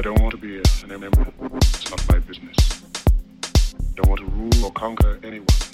I don't want to be an emperor. It's not my business. I don't want to rule or conquer anyone.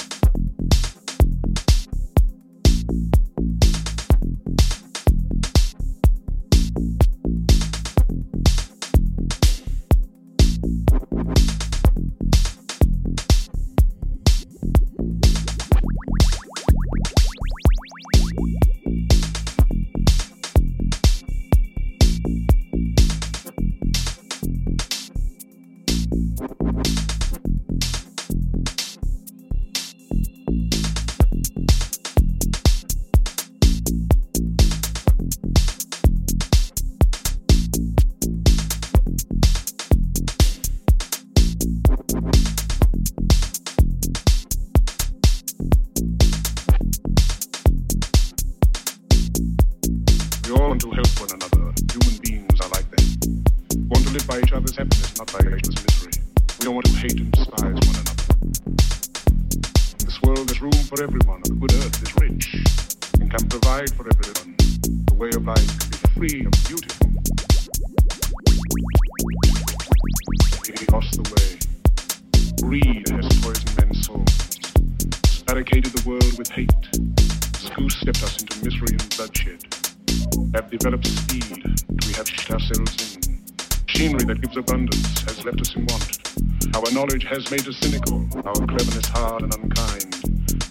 Has left us in want. Our knowledge has made us cynical, our cleverness hard and unkind.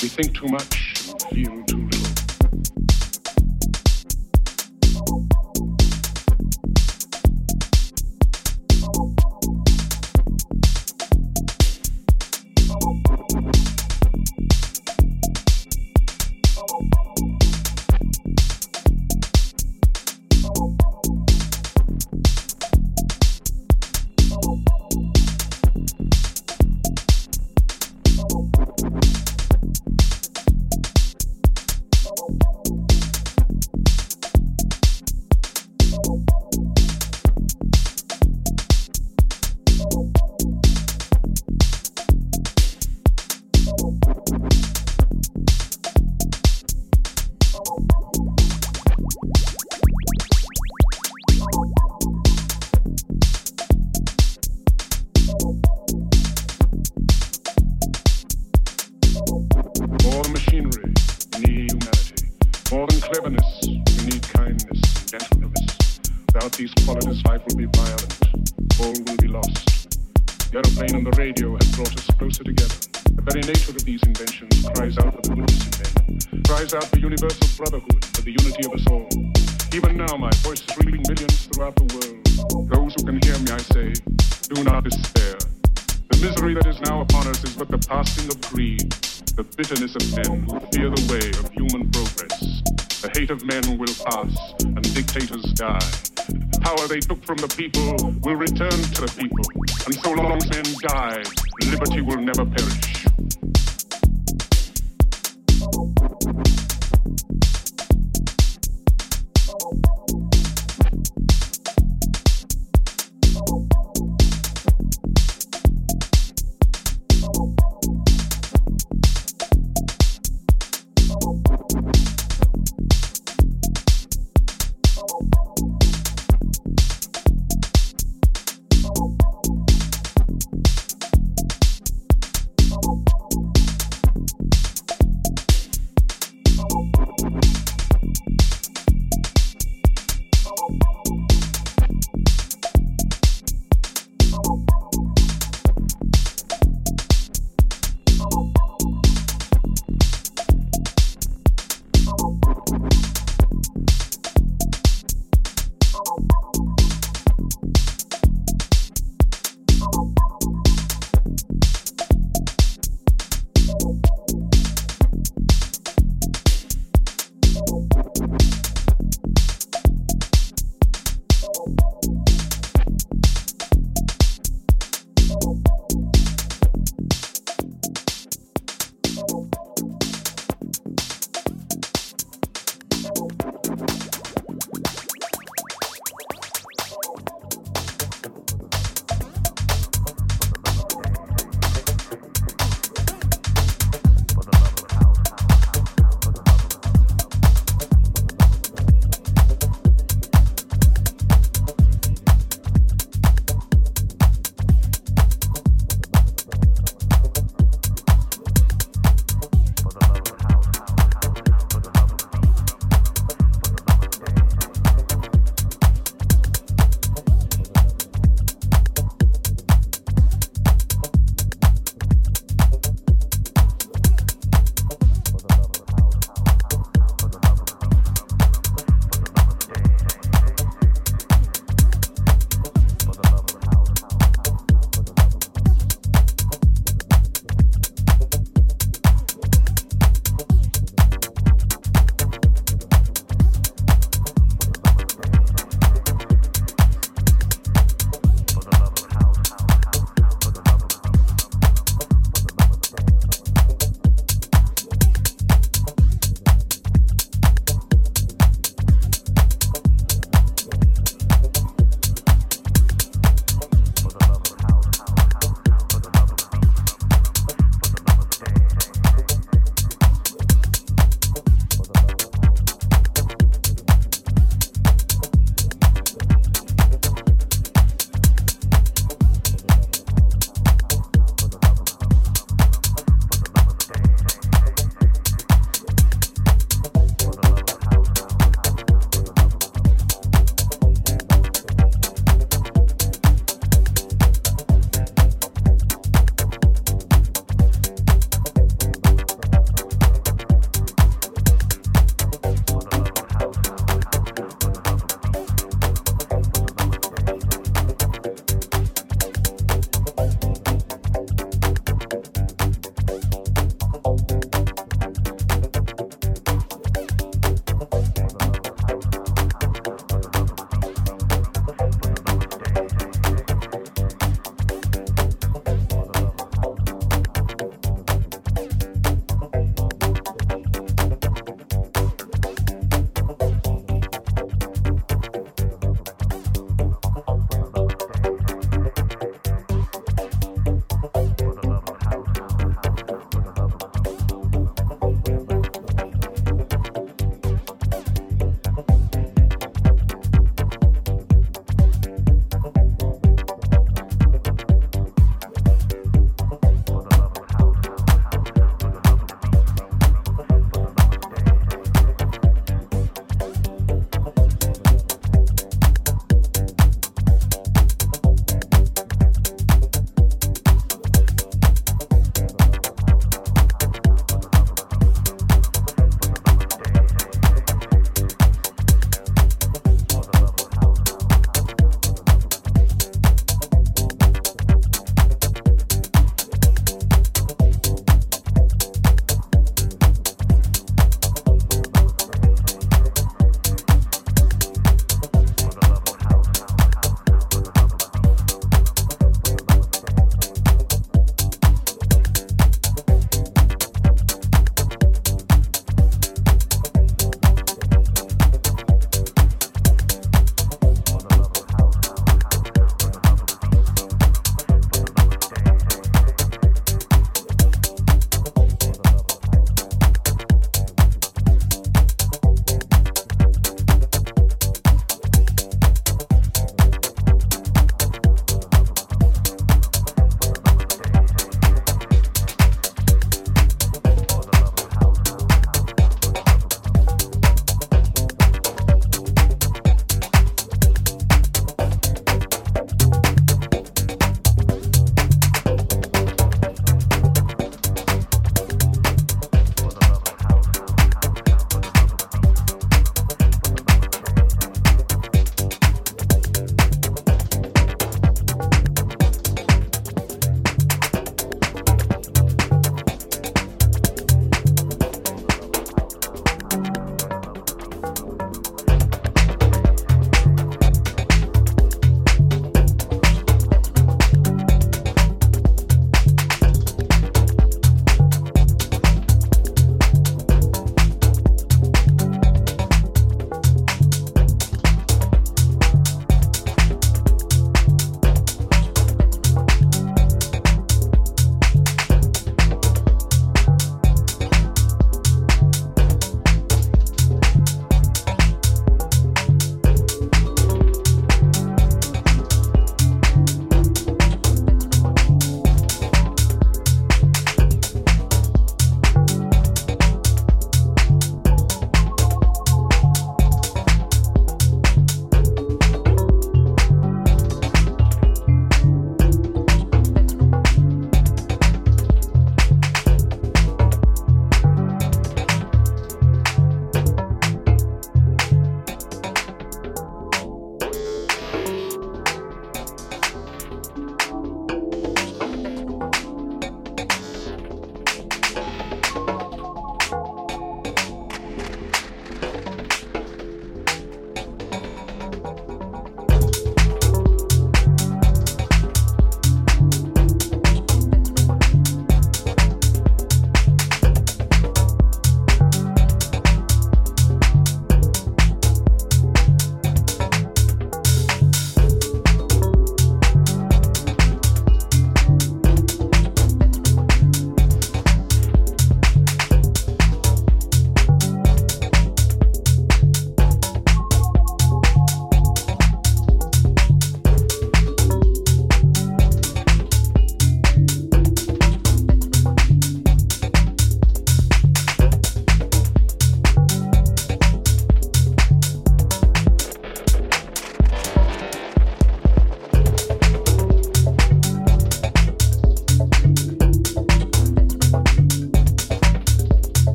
We think too much and feel too the people.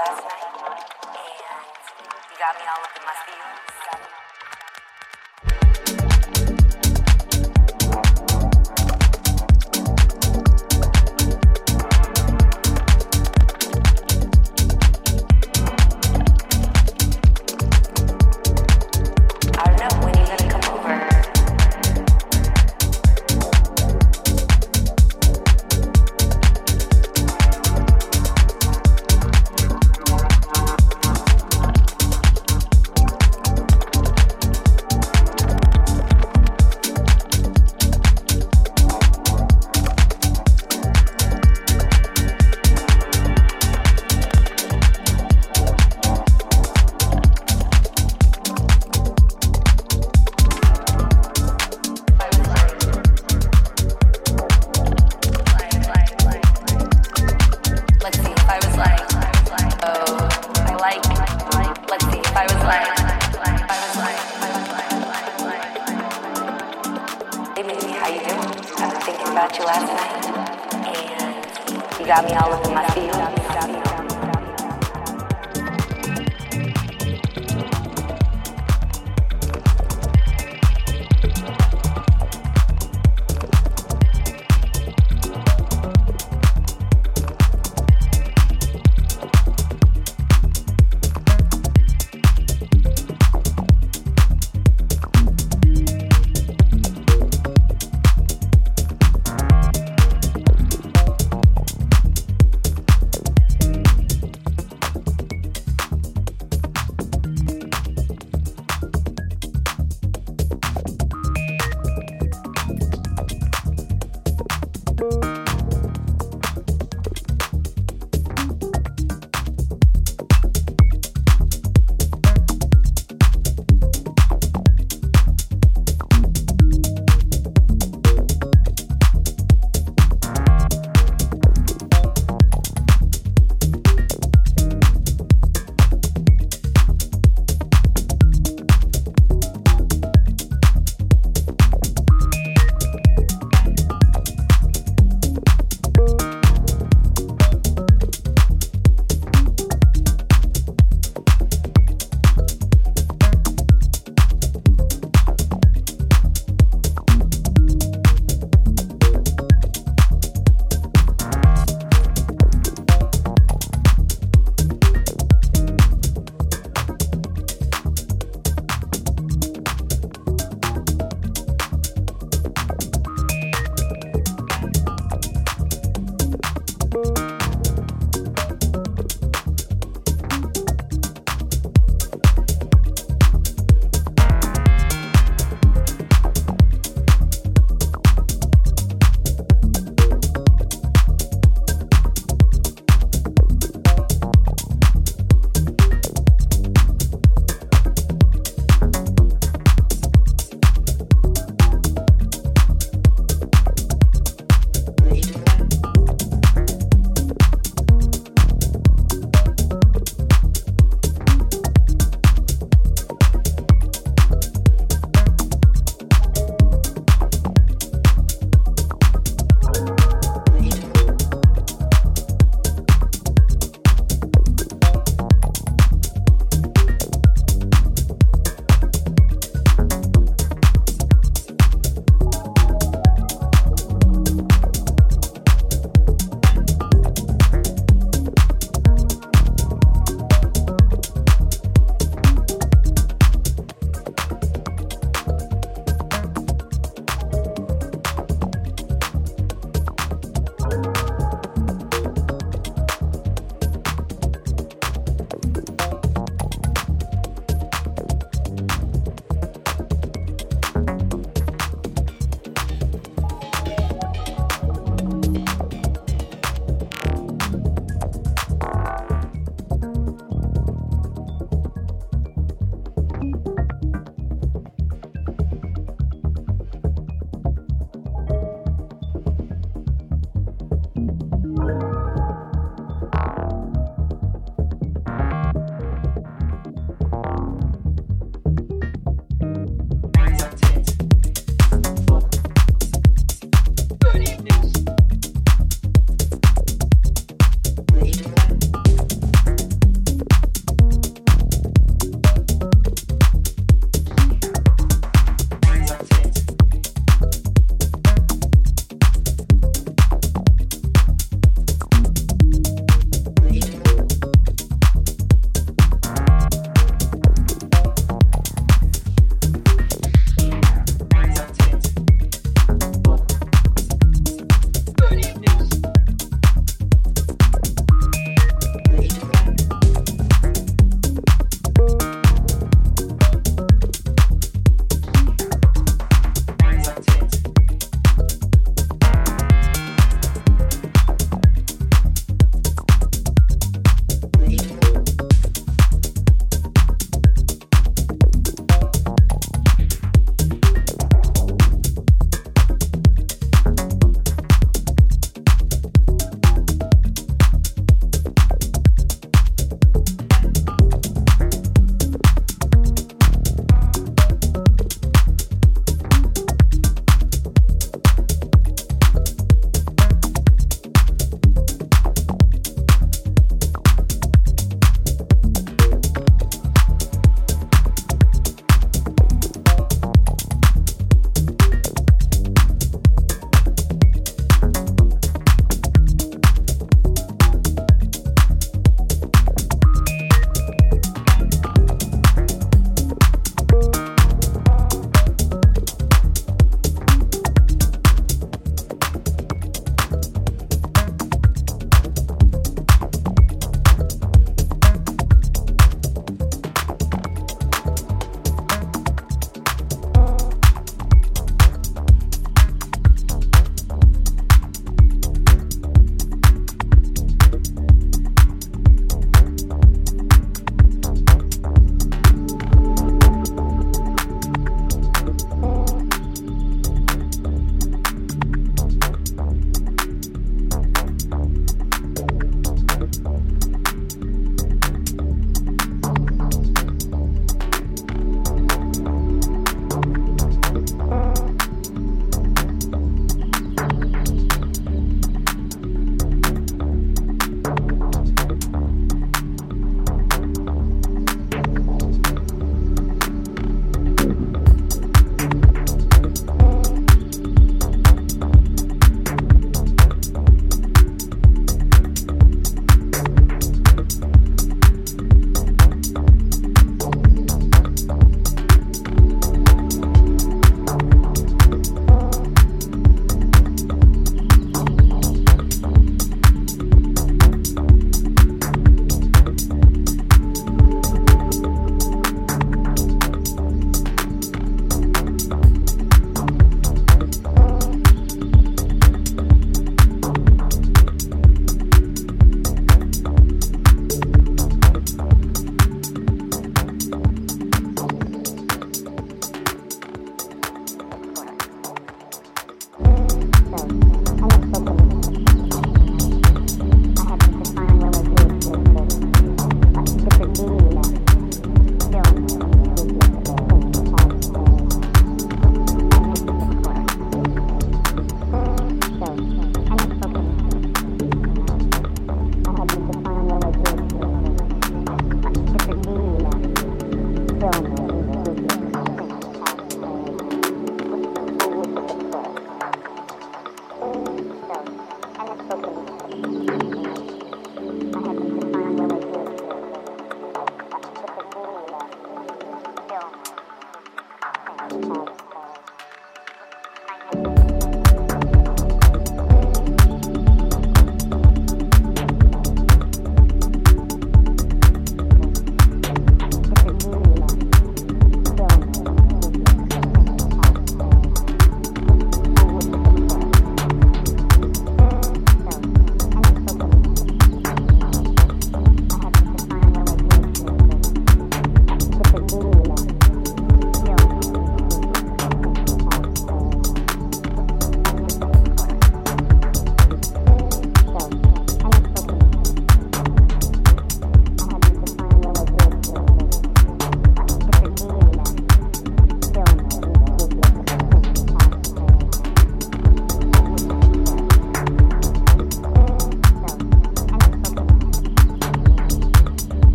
last night, and you got me all up in my feelings.